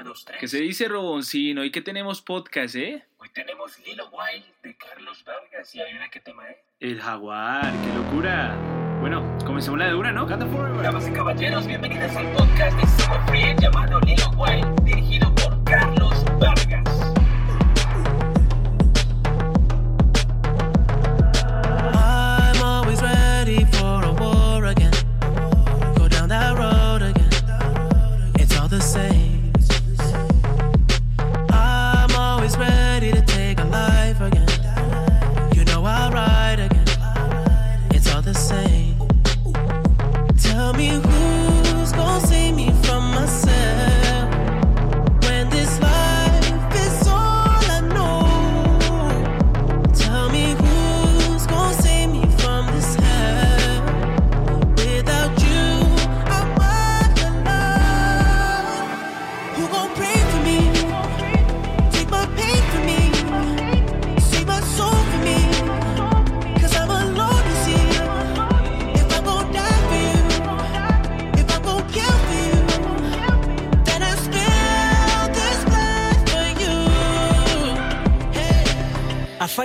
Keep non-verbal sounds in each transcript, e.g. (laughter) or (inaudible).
1, 2, 3. ¿Qué se dice, Roboncino? ¿Y qué tenemos podcast, eh? Hoy tenemos Lilo Wild de Carlos Vargas y hay una que tema, ¿eh? El jaguar, qué locura. Bueno, comencemos la de una, ¿no? Damas y caballeros, bienvenidos al podcast de Super Free llamado Lilo Wild, dirigido por Carlos Vargas.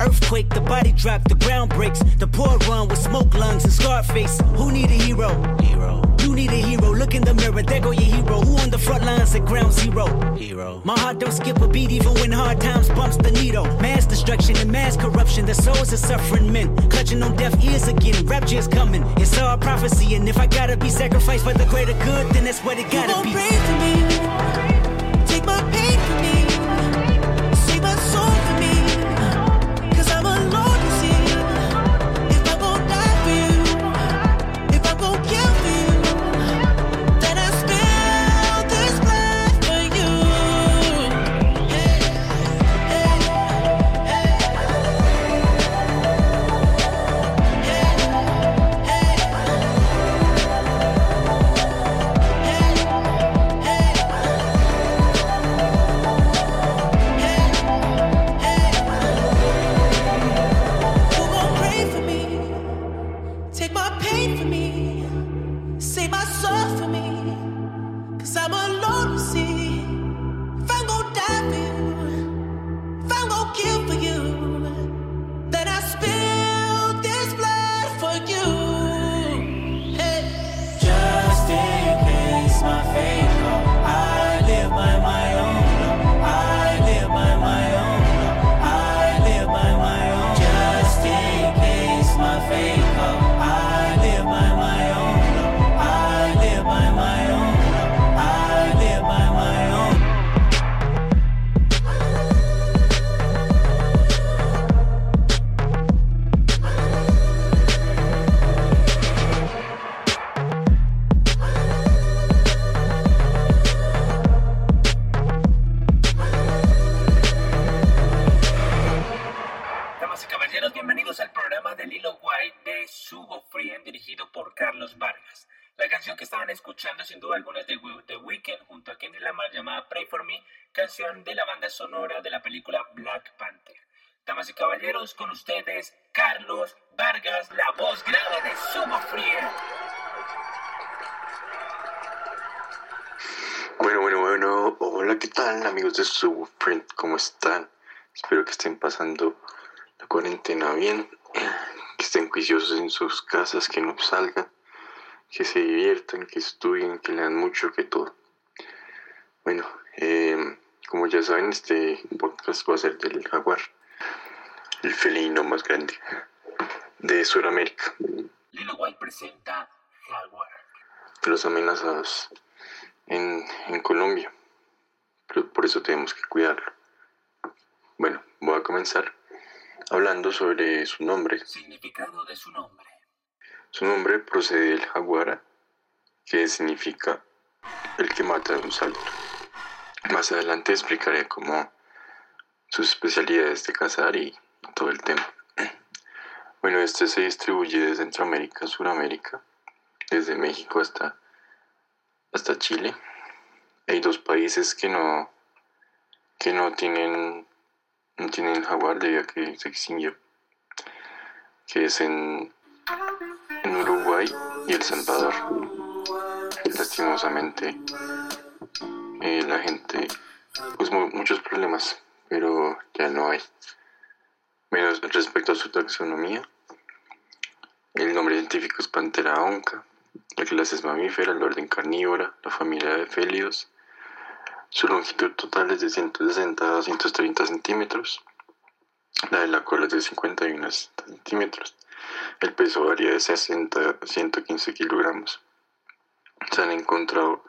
Earthquake, the body drop, the ground breaks. The poor run with smoke lungs and scarred face. Who need a hero? Hero. You need a hero. Look in the mirror, there go your hero. Who on the front lines at ground zero? Hero. My heart don't skip a beat even when hard times bumps the needle. Mass destruction and mass corruption. The souls of suffering men clutching on deaf ears again. Rapture is coming. It's all prophecy, and if I gotta be sacrificed for the greater good, then that's what it gotta gon' be. pray for me? give, forgive. Llamada Pray For Me, canción de la banda sonora de la película Black Panther. Damas y caballeros, con ustedes Carlos Vargas, la voz grave de Free. Bueno, bueno, bueno. Hola, ¿qué tal, amigos de Subprint? ¿Cómo están? Espero que estén pasando la cuarentena bien, que estén juiciosos en sus casas, que no salgan, que se diviertan, que estudien, que lean mucho, que todo. Bueno, eh, como ya saben, este podcast va a ser del jaguar, el felino más grande de Sudamérica, Lilo Wild presenta Jaguar. de los amenazados en, en Colombia. Pero por eso tenemos que cuidarlo. Bueno, voy a comenzar hablando sobre su nombre. Significado de su nombre. Su nombre procede del jaguara, que significa el que mata de un salto. Más adelante explicaré cómo sus especialidades de cazar y todo el tema. (clears throat) Bueno, este se distribuye de Centroamérica a Sudamérica, desde México hasta, hasta Chile. Hay dos países que no, que no tienen, no tienen jaguar debido a que se extinguió, que es en, en Uruguay y El Salvador. Lastimosamente, eh, la gente, pues muchos problemas, pero ya no hay. Menos respecto a su taxonomía, el nombre científico es Pantera onca, la clase es mamífera, el orden carnívora, la familia de félidos. Su longitud total es de 160 a 230 centímetros. La de la cola es de 51 centímetros. El peso varía de 60 a 115 kilogramos. Se han encontrado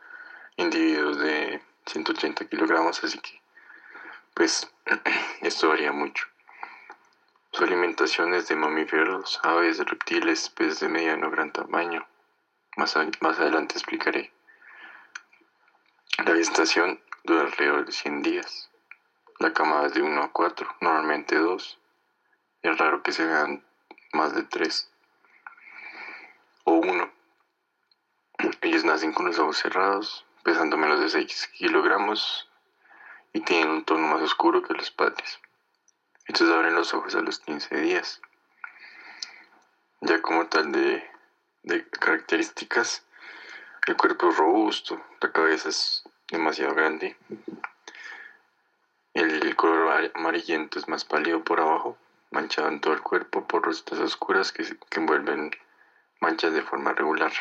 individuos de 180 kilogramos, así que pues (clears throat) esto varía mucho. Su alimentación es de mamíferos, aves, reptiles, peces de mediano o gran tamaño. Más, adelante explicaré. La gestación dura alrededor de 100 días. La camada es de 1 a 4, normalmente 2. Es raro que se vean más de 3 o 1. Ellos nacen con los ojos cerrados, pesando menos de 6 kilogramos y tienen un tono más oscuro que los padres. Estos abren los ojos a los 15 días. Ya como tal de, características, el cuerpo es robusto, la cabeza es demasiado grande, el color amarillento es más pálido por abajo, manchado en todo el cuerpo por rostas oscuras que, que envuelven manchas de forma regular.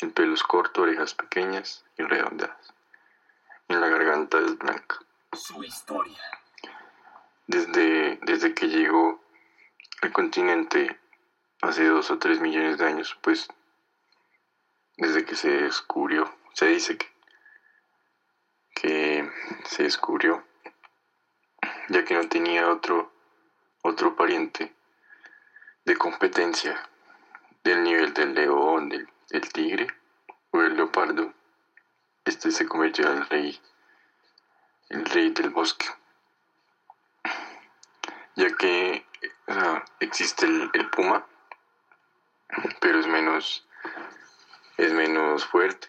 El pelo es corto, orejas pequeñas y redondeadas. En la garganta es blanca. Su historia desde, desde que llegó al continente hace dos o tres millones de años, pues desde que se descubrió, se dice que, que se descubrió, ya que no tenía otro, otro pariente de competencia del nivel del león, del, del tigre o el leopardo, este se convirtió el rey, el rey del bosque. Ya que existe el, puma, pero es menos, es menos fuerte.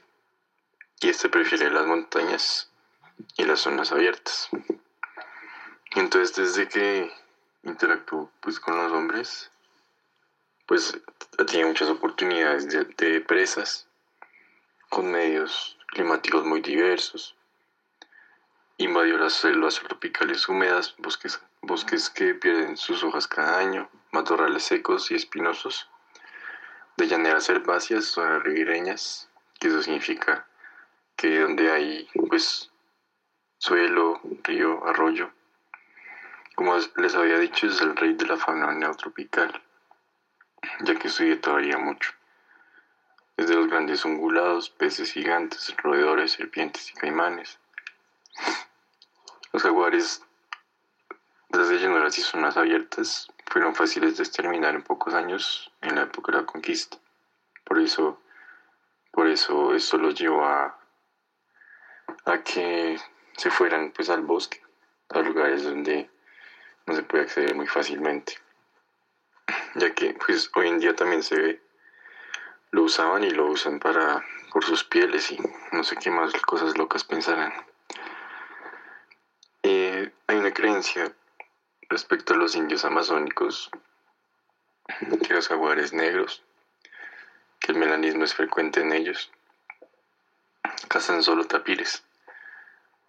Y este prefiere las montañas y las zonas abiertas. Entonces desde que interactuó pues, con los hombres, pues tiene muchas oportunidades de, presas con medios climáticos muy diversos. Invadió las selvas tropicales húmedas, bosques bosques que pierden sus hojas cada año, matorrales secos y espinosos, de llaneras herbáceas, zonas ribereñas, que eso significa que donde hay pues suelo, río, arroyo, como les había dicho, es el rey de la fauna neotropical, ya que su dieta varía mucho. Desde los grandes ungulados, peces gigantes, roedores, serpientes y caimanes. Los jaguares las llanuras y zonas abiertas fueron fáciles de exterminar en pocos años en la época de la conquista. Por eso, por eso esto los llevó a, a que se fueran pues al bosque, a lugares donde no se puede acceder muy fácilmente. Ya que pues hoy en día también se ve, lo usaban y lo usan para por sus pieles y no sé qué más cosas locas pensarán. Eh, hay una creencia respecto a los indios amazónicos, que los jaguares negros, que el melanismo es frecuente en ellos, cazan solo tapires,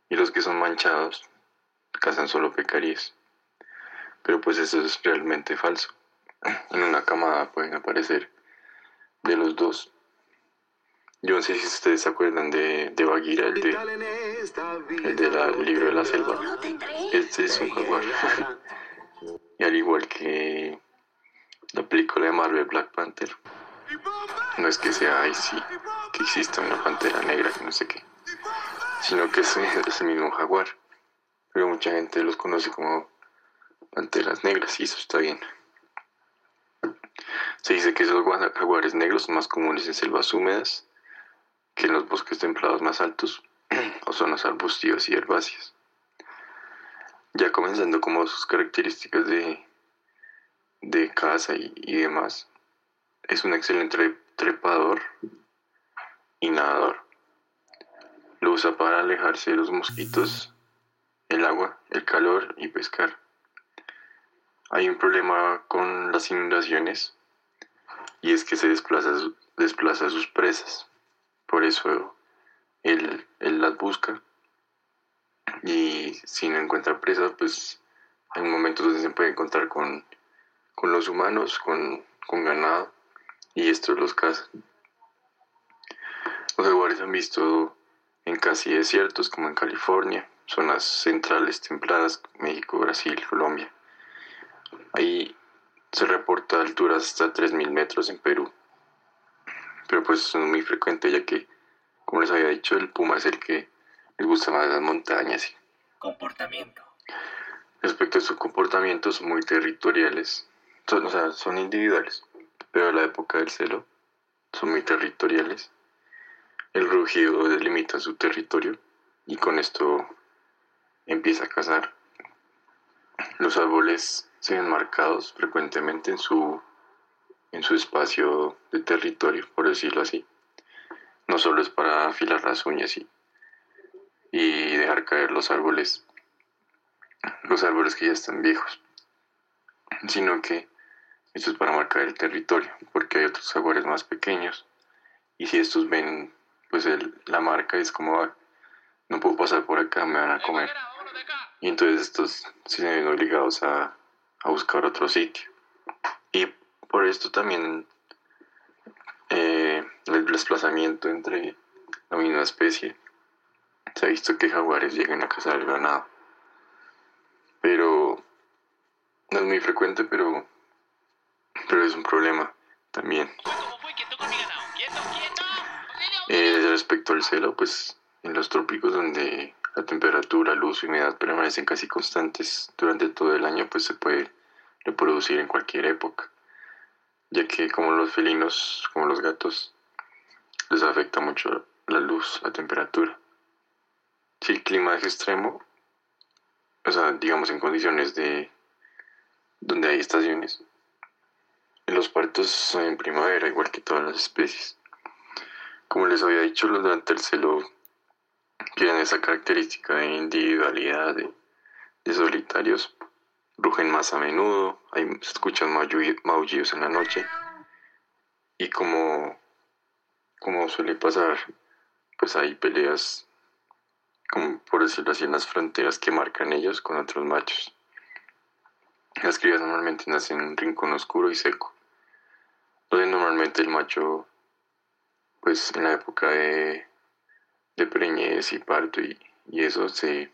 y los que son manchados cazan solo pecaríes. Pero pues eso es realmente falso. En una camada pueden aparecer de los dos. Yo no sé si ustedes se acuerdan de, de Bagheera, el de, el del libro de la selva. Este es un jaguar. (laughs) y al igual que la película de Marvel Black Panther, no es que sea ahí sí, que exista una pantera negra, que no sé qué, sino que es, es el mismo jaguar. Pero mucha gente los conoce como panteras negras y eso está bien. Se dice que esos jaguares negros son más comunes en selvas húmedas que en los bosques templados más altos (clears throat) o zonas arbustivas y herbáceas. Ya comenzando como sus características de, de caza y, demás, es un excelente trepador y nadador. Lo usa para alejarse de los mosquitos el agua, el calor y pescar. Hay un problema con las inundaciones y es que se desplaza, desplaza sus presas. Por eso él, él las busca y si no encuentra pues hay momentos donde se puede encontrar con, con los humanos, con, con ganado y estos los cazan. Los jaguares han visto en casi desiertos como en California, zonas centrales templadas, México, Brasil, Colombia. Ahí se reporta alturas hasta 3.000 metros en Perú. Pero pues es muy frecuente ya que, como les había dicho, el puma es el que les gusta más las montañas. Comportamiento. Respecto a sus comportamientos son muy territoriales, son, o sea, son individuales, pero en la época del celo son muy territoriales. El rugido delimita su territorio y con esto empieza a cazar. Los árboles se ven marcados frecuentemente en su, en su espacio de territorio, por decirlo así. No solo es para afilar las uñas y, y dejar caer los árboles, los árboles que ya están viejos, sino que esto es para marcar el territorio, porque hay otros árboles más pequeños y si estos ven pues el, la marca es como ah, no puedo pasar por acá, me van a comer. Y entonces estos se ven obligados a, a buscar otro sitio. Y por esto también eh, el desplazamiento entre la misma especie. Se ha visto que jaguares llegan a cazar el ganado. Pero no es muy frecuente, pero, pero es un problema también. Eh, respecto al celo, pues en los trópicos donde la temperatura, luz y humedad permanecen casi constantes durante todo el año, pues se puede reproducir en cualquier época, ya que como los felinos, como los gatos, les afecta mucho la luz, la temperatura. Si el clima es extremo, o sea, digamos en condiciones de donde hay estaciones, los partos son en primavera, igual que todas las especies. Como les había dicho, durante el celo tienen esa característica de individualidad, de, solitarios, rugen más a menudo, hay, se escuchan maullidos en la noche y como, como suele pasar, pues hay peleas, como por decirlo así, en las fronteras que marcan ellos con otros machos. Las crías normalmente nacen en un rincón oscuro y seco, donde normalmente el macho, pues en la época de de preñez y parto y, eso se,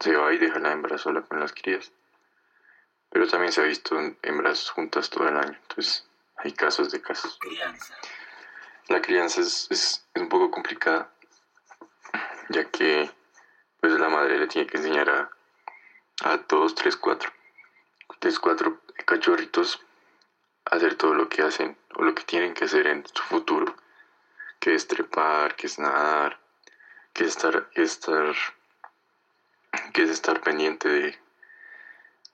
se va y deja la hembra sola con las crías. Pero también se ha visto hembras juntas todo el año, entonces hay casos de casos. La crianza es, es, un poco complicada, ya que pues la madre le tiene que enseñar a, a todos tres, cuatro, tres, cuatro cachorritos a hacer todo lo que hacen o lo que tienen que hacer en su futuro, que es trepar, que es nadar, que estar, estar, que es estar pendiente de,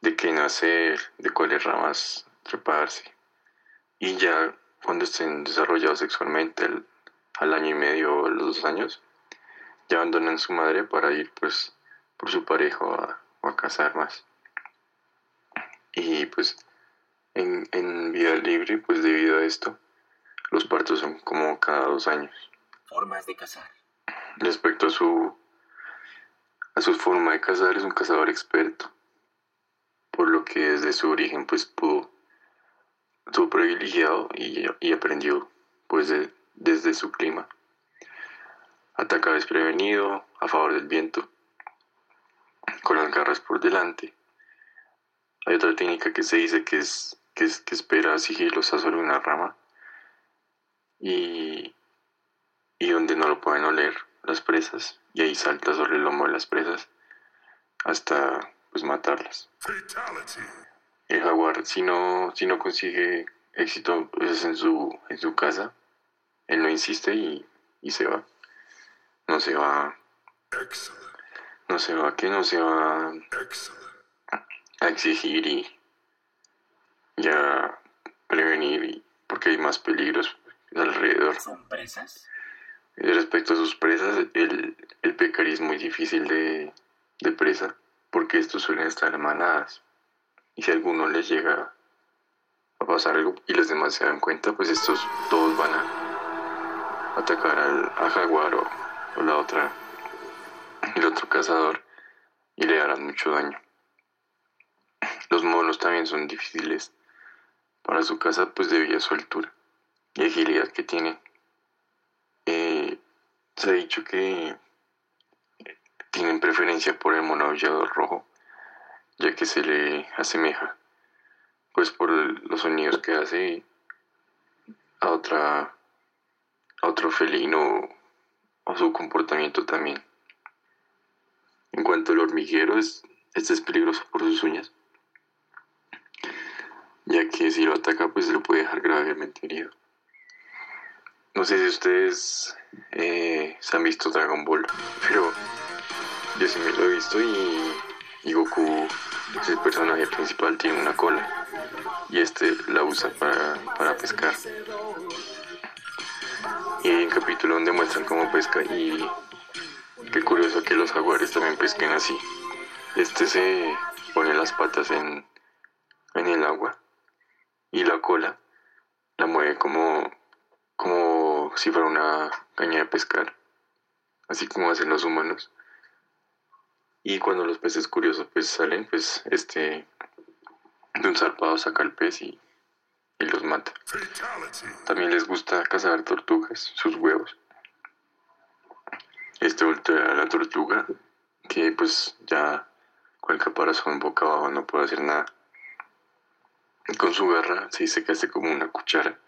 de qué nacer, de cuáles ramas treparse. Y ya cuando estén desarrollados sexualmente al, año y medio o los dos años, ya abandonan su madre para ir pues por su pareja a, a cazar más. Y pues en, en vida libre, pues debido a esto, los partos son como cada dos años. Formas de cazar. Respecto a su, a su forma de cazar, es un cazador experto, por lo que desde su origen pues pudo, estuvo privilegiado y, y aprendió pues desde su clima. Ataca desprevenido, a favor del viento, con las garras por delante. Hay otra técnica que se dice que es que, es, que espera sigilosa sobre una rama y, y donde no lo pueden oler las presas y ahí salta sobre el lomo de las presas hasta pues matarlas. El jaguar si no, si no consigue éxito pues, en su, en su casa, él no insiste y, y se va. No se va. No se va, que no se va a exigir y ya prevenir porque hay más peligros alrededor. ¿Son presas? Respecto a sus presas, el, el pecarí es muy difícil de, de presa porque estos suelen estar manadas. Y si alguno les llega a pasar algo y los demás se dan cuenta, pues estos todos van a atacar al jaguar o, o la otra, el otro cazador y le harán mucho daño. Los monos también son difíciles para su caza, pues debido a su altura y agilidad que tienen. Eh, se ha dicho que tienen preferencia por el mono aullador rojo, ya que se le asemeja, pues por los sonidos que hace a otra a otro felino o su comportamiento también. En cuanto al hormiguero, es, este es peligroso por sus uñas, ya que si lo ataca pues lo puede dejar gravemente herido. No sé si ustedes eh, se han visto Dragon Ball, pero yo sí me lo he visto y, y Goku, el personaje principal, tiene una cola y este la usa para, para pescar. Y hay un capítulo donde muestran cómo pesca y qué curioso que los jaguares también pesquen así. Este se pone las patas en, en el agua y la cola la mueve como, como si fuera una caña de pescar, así como hacen los humanos. Y cuando los peces curiosos pues salen, pues este de un zarpado saca el pez y, y los mata. También les gusta cazar tortugas, sus huevos. Este voltea a la tortuga, que pues ya con el caparazón boca abajo no puede hacer nada. Con su garra se dice que hace como una cuchara.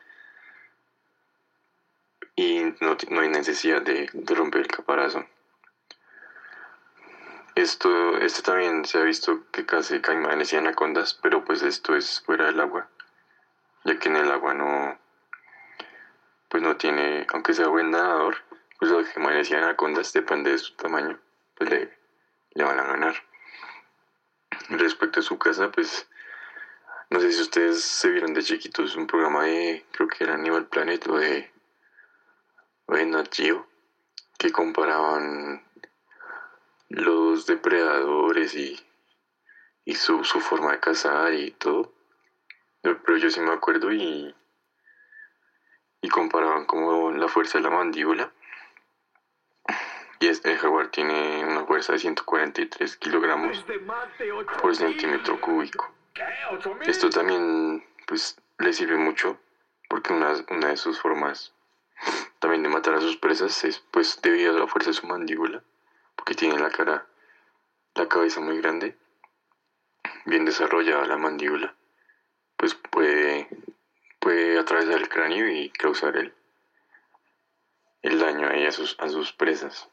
Y no, no hay necesidad de, romper el caparazón. Esto, esto también se ha visto que casi caimanes y anacondas, pero pues esto es fuera del agua, ya que en el agua no, pues no tiene, aunque sea buen nadador, pues los caimanes y anacondas, depende de su tamaño, pues le, le van a ganar. Respecto a su casa, pues no sé si ustedes se vieron de chiquitos un programa de, creo que era Animal Planet o de, Nat Geo, que comparaban los depredadores y, y su, su, forma de cazar y todo. Pero yo sí me acuerdo y, y comparaban como la fuerza de la mandíbula. Y este jaguar tiene una fuerza de 143 kilogramos por centímetro cúbico. Esto también pues le sirve mucho porque una, una de sus formas también de matar a sus presas es pues debido a la fuerza de su mandíbula porque tiene la cara, la cabeza muy grande, bien desarrollada la mandíbula, pues puede, puede atravesar el cráneo y causar el, el daño a, sus, a sus presas.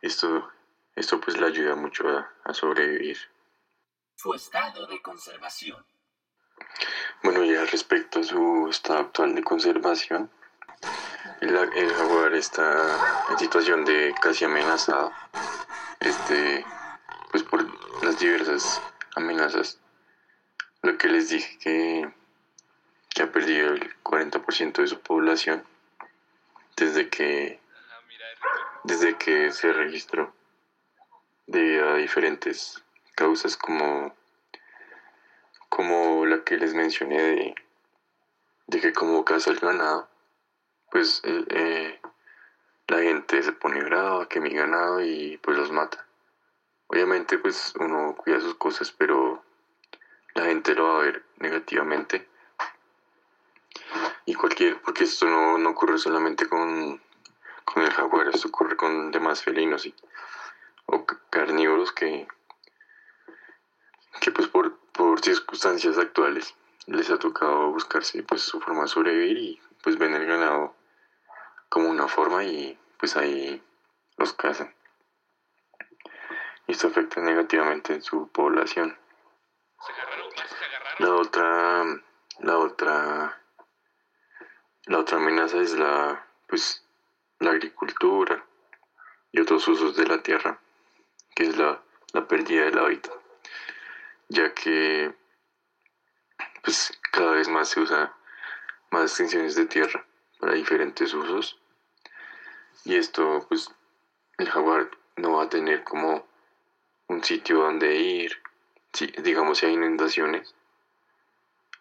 Esto, esto pues le ayuda mucho a, a sobrevivir. Su estado de conservación. Bueno, ya respecto a su estado actual de conservación, el, el, jaguar está en situación de casi amenazado, este, pues por las diversas amenazas. Lo que les dije que, que ha perdido el 40% de su población desde que, desde que se registró debido a diferentes causas como, como la que les mencioné de, de que como caza el ganado pues eh, eh, la gente se pone brava, que mi ganado y pues los mata. Obviamente pues uno cuida sus cosas, pero la gente lo va a ver negativamente. Y cualquier, porque esto no, no ocurre solamente con, con el jaguar, esto ocurre con demás felinos y, o carnívoros que, que pues por, por circunstancias actuales les ha tocado buscarse pues su forma de sobrevivir y pues ven ganado como una forma y pues ahí los cazan. Y esto afecta negativamente en su población. La otra, la otra, la otra amenaza es la, pues, la agricultura y otros usos de la tierra, que es la, la pérdida del hábitat, ya que pues cada vez más se usa más extensiones de tierra para diferentes usos y esto, pues, el jaguar no va a tener como un sitio donde ir. Si, digamos, si hay inundaciones,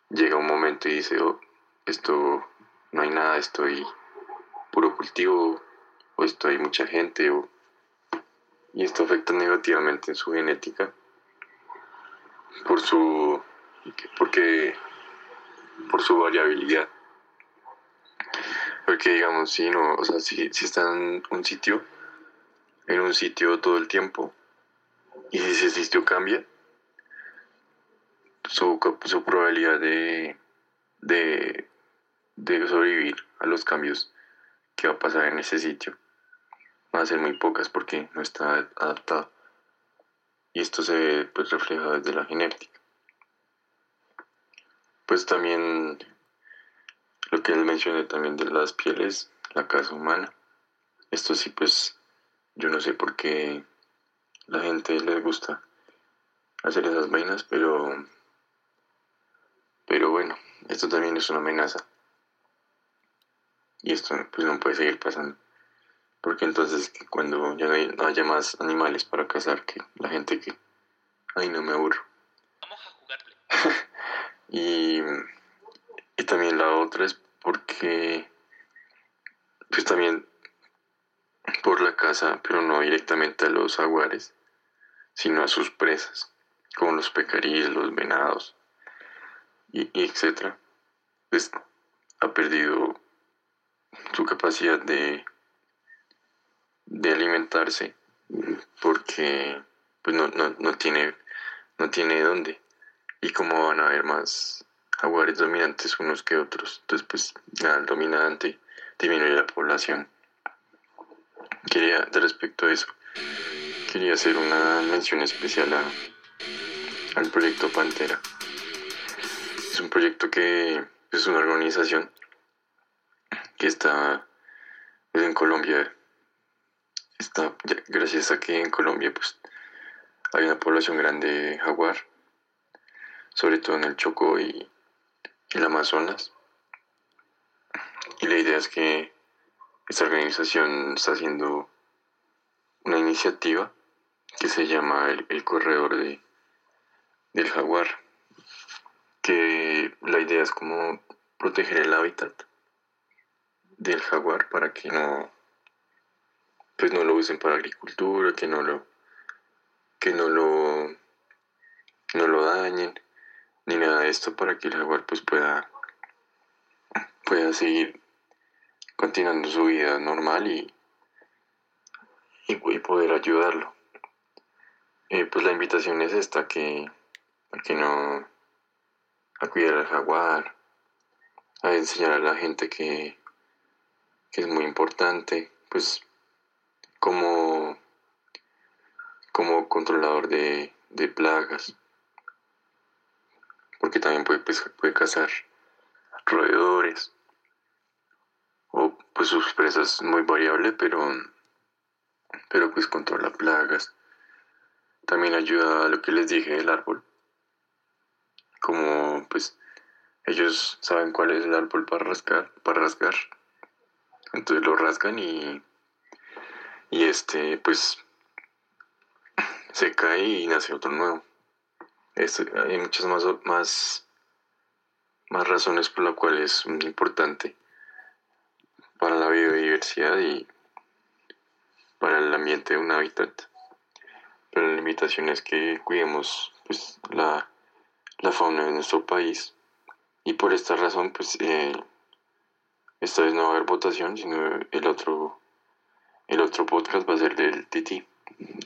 llega un momento y dice, oh, esto no hay nada, estoy puro cultivo, o esto hay mucha gente, o... y esto afecta negativamente en su genética por su porque por su variabilidad porque digamos si no o sea si, si está en un sitio en un sitio todo el tiempo y si ese sitio cambia su, su probabilidad de, de, sobrevivir a los cambios que va a pasar en ese sitio van a ser muy pocas porque no está adaptado y esto se ve pues reflejado desde la genética. Pues también lo que él mencionó también de las pieles, la casa humana. Esto sí pues yo no sé por qué la gente les gusta hacer esas vainas, pero pero bueno, esto también es una amenaza. Y esto pues no puede seguir pasando. Porque entonces cuando ya no, haya más animales para cazar, que la gente que... Ay, no me aburro. Vamos a jugarle. (laughs) y, y también la otra es porque... Pues también por la caza, pero no directamente a los jaguares, sino a sus presas, como los pecaríes, los venados, y, y etcétera. Pues ha perdido su capacidad de de alimentarse porque pues no, no, no tiene no tiene dónde y como van a haber más jaguares dominantes unos que otros. Entonces pues el dominante disminuye la población. Quería de respecto a eso quería hacer una mención especial a, al proyecto Pantera. Es un proyecto que es una organización que está en Colombia. Está, gracias a que en Colombia pues hay una población grande de jaguar, sobre todo en el Chocó y, el Amazonas. Y la idea es que esta organización está haciendo una iniciativa que se llama el, corredor de, del jaguar, que la idea es como proteger el hábitat del jaguar para que no pues no lo usen para agricultura, que no lo que no lo no lo dañen ni nada de esto para que el jaguar pues pueda pueda seguir continuando su vida normal y, y, poder ayudarlo. Eh, pues la invitación es esta, que, que no, a cuidar al jaguar, a enseñar a la gente que, que es muy importante, pues como, como controlador de, plagas. Porque también puede, pues, puede cazar roedores. O pues sus presas es muy variable, pero, pero pues controla plagas. También ayuda a lo que les dije del árbol. Como pues ellos saben cuál es el árbol para rascar, para rasgar. Entonces lo rasgan y y este pues se cae y nace otro nuevo. Hay muchas más, más, más razones por las cuales es importante para la biodiversidad y para el ambiente de un hábitat. Pero la limitación es que cuidemos pues, la, la fauna de nuestro país y por esta razón pues eh, esta vez no va a haber votación sino el otro el otro podcast va a ser del Titi,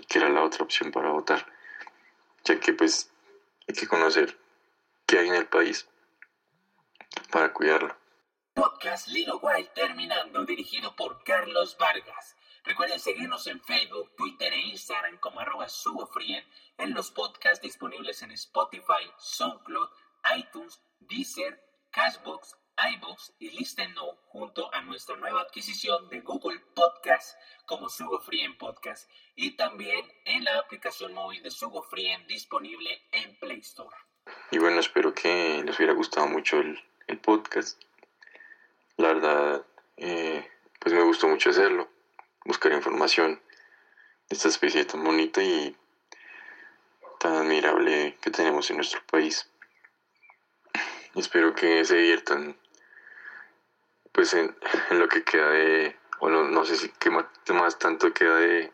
que era la otra opción para votar, ya que pues hay que conocer qué hay en el país para cuidarlo. Podcast Lilo Wild terminando, dirigido por Carlos Vargas. Recuerden seguirnos en Facebook, Twitter e Instagram como arroba subofrien en los podcasts disponibles en Spotify, SoundCloud, iTunes, Deezer, Cashbox, iBox y Listen Now junto a nuestra nueva adquisición de Google Podcast como Sugo Free Podcast y también en la aplicación móvil de Sugo disponible en Play Store. Y bueno, espero que les hubiera gustado mucho el, podcast. La verdad, eh, pues me gustó mucho hacerlo, buscar información esta especie tan bonita y tan admirable que tenemos en nuestro país. espero que se diviertan pues (laughs) en, lo que queda de, bueno, no sé si qué más, tanto queda de,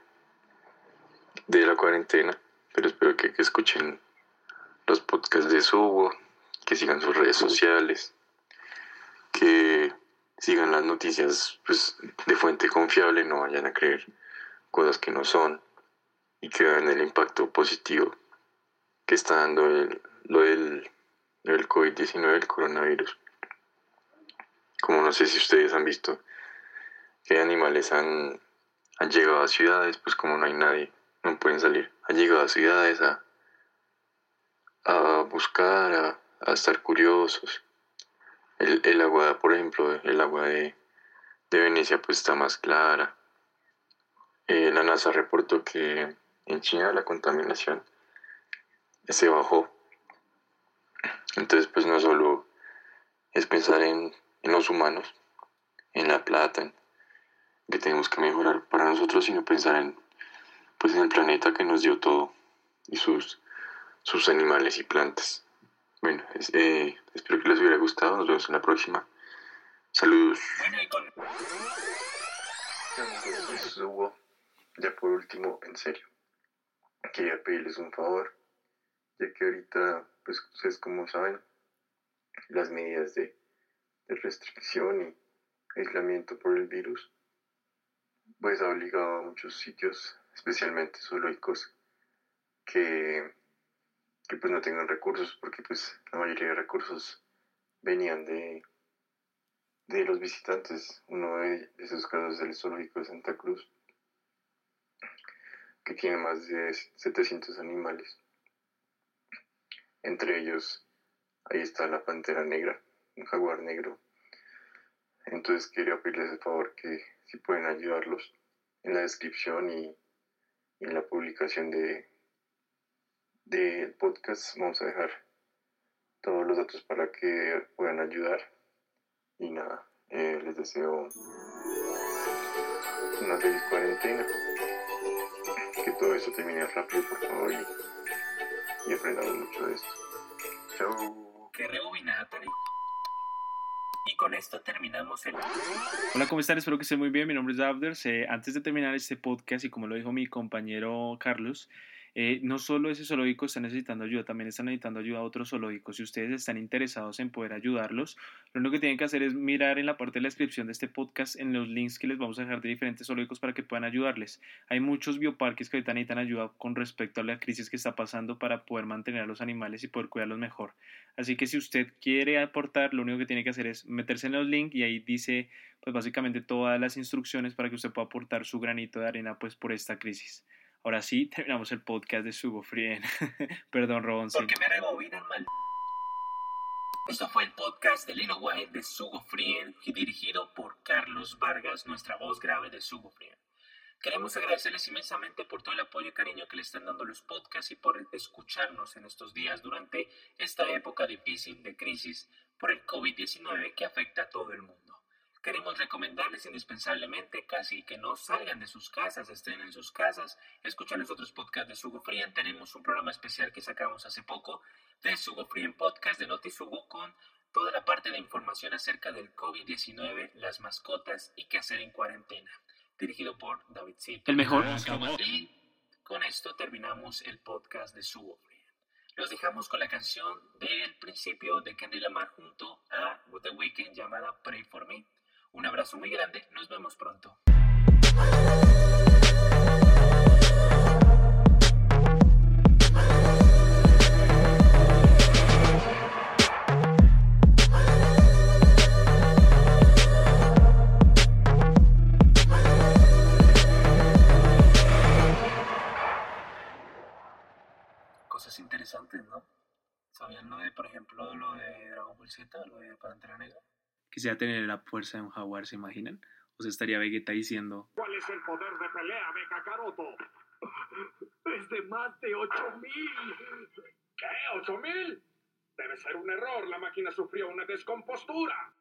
de la cuarentena, pero espero que, que escuchen los podcasts de Subo, que sigan sus redes sociales, que sigan las noticias pues, de fuente confiable, no vayan a creer cosas que no son y que vean el impacto positivo que está dando el, lo del, del COVID-19, el coronavirus. Como no sé si ustedes han visto que animales han, han llegado a ciudades, pues como no hay nadie, no pueden salir. Han llegado a ciudades a, a buscar, a, a estar curiosos. El, el, agua, por ejemplo, el agua de, de Venecia pues está más clara. Eh, la NASA reportó que en China la contaminación se bajó. Entonces pues no solo es pensar en, en los humanos, en la plata, en que tenemos que mejorar para nosotros, sino pensar en pues en el planeta que nos dio todo y sus, sus animales y plantas. Bueno, eh, espero que les hubiera gustado. Nos vemos en la próxima. Saludos. Ya por último, en serio, quería pedirles un favor, ya que ahorita, pues ustedes como saben, las medidas de restricción y aislamiento por el virus, pues ha obligado a muchos sitios, especialmente zoológicos, que que pues no tengan recursos, porque pues la mayoría de recursos venían de, de los visitantes. Uno de esos casos es el zoológico de Santa Cruz, que tiene más de 700 animales. Entre ellos, ahí está la pantera negra, un jaguar negro. Entonces quería pedirles el favor que si pueden ayudarlos en la descripción y en la publicación de, del podcast vamos a dejar todos los datos para que puedan ayudar. Y nada, eh, les deseo una feliz cuarentena. Que todo eso termine rápido, por favor, y, aprendamos mucho de esto. Chao. Que rebobinada, Y con esto terminamos el... Hola, ¿cómo están? Espero que estén muy bien. Mi nombre es Abder. antes de terminar este podcast, y como lo dijo mi compañero Carlos, eh, no solo ese zoológico está necesitando ayuda, también están necesitando ayuda a otros zoológicos. Si ustedes están interesados en poder ayudarlos, lo único que tienen que hacer es mirar en la parte de la descripción de este podcast en los links que les vamos a dejar de diferentes zoológicos para que puedan ayudarles. Hay muchos bioparques que ahorita necesitan ayuda con respecto a la crisis que está pasando para poder mantener a los animales y poder cuidarlos mejor. Así que si usted quiere aportar, lo único que tiene que hacer es meterse en los links y ahí dice pues básicamente todas las instrucciones para que usted pueda aportar su granito de arena pues por esta crisis. Ahora sí, terminamos el podcast de Sugo Frien. (laughs) Perdón, Robon. Porque me rebobinan mal. Esto fue el podcast de Lino White de Sugo Frien, dirigido por Carlos Vargas, nuestra voz grave de Sugo Frien. Queremos agradecerles inmensamente por todo el apoyo y cariño que le están dando los podcasts y por escucharnos en estos días durante esta época difícil de crisis por el COVID-19 que afecta a todo el mundo. Queremos recomendarles indispensablemente casi que no salgan de sus casas, estén en sus casas, escuchen los otros podcasts de Sugo Frien. Tenemos un programa especial que sacamos hace poco de Sugo Frien Podcast de NotiSugo con toda la parte de información acerca del COVID-19, las mascotas y qué hacer en cuarentena, dirigido por David Cito. El mejor. Y con esto terminamos el podcast de Sugo Frien. Los dejamos con la canción del principio de Candy Lamar junto a The Weeknd llamada Pray For Me. Un abrazo muy grande, nos vemos pronto. Cosas interesantes, ¿no? ¿Sabían lo de, por ejemplo, lo de Dragon Ball Z, lo de Pantera Negra? Quisiera tener la fuerza de un jaguar, ¿se imaginan? O sea, estaría Vegeta diciendo... ¿Cuál es el poder de pelea de Kakaroto? (laughs) Es de más de 8000. ¿Qué? ¿8000? Debe ser un error. La máquina sufrió una descompostura.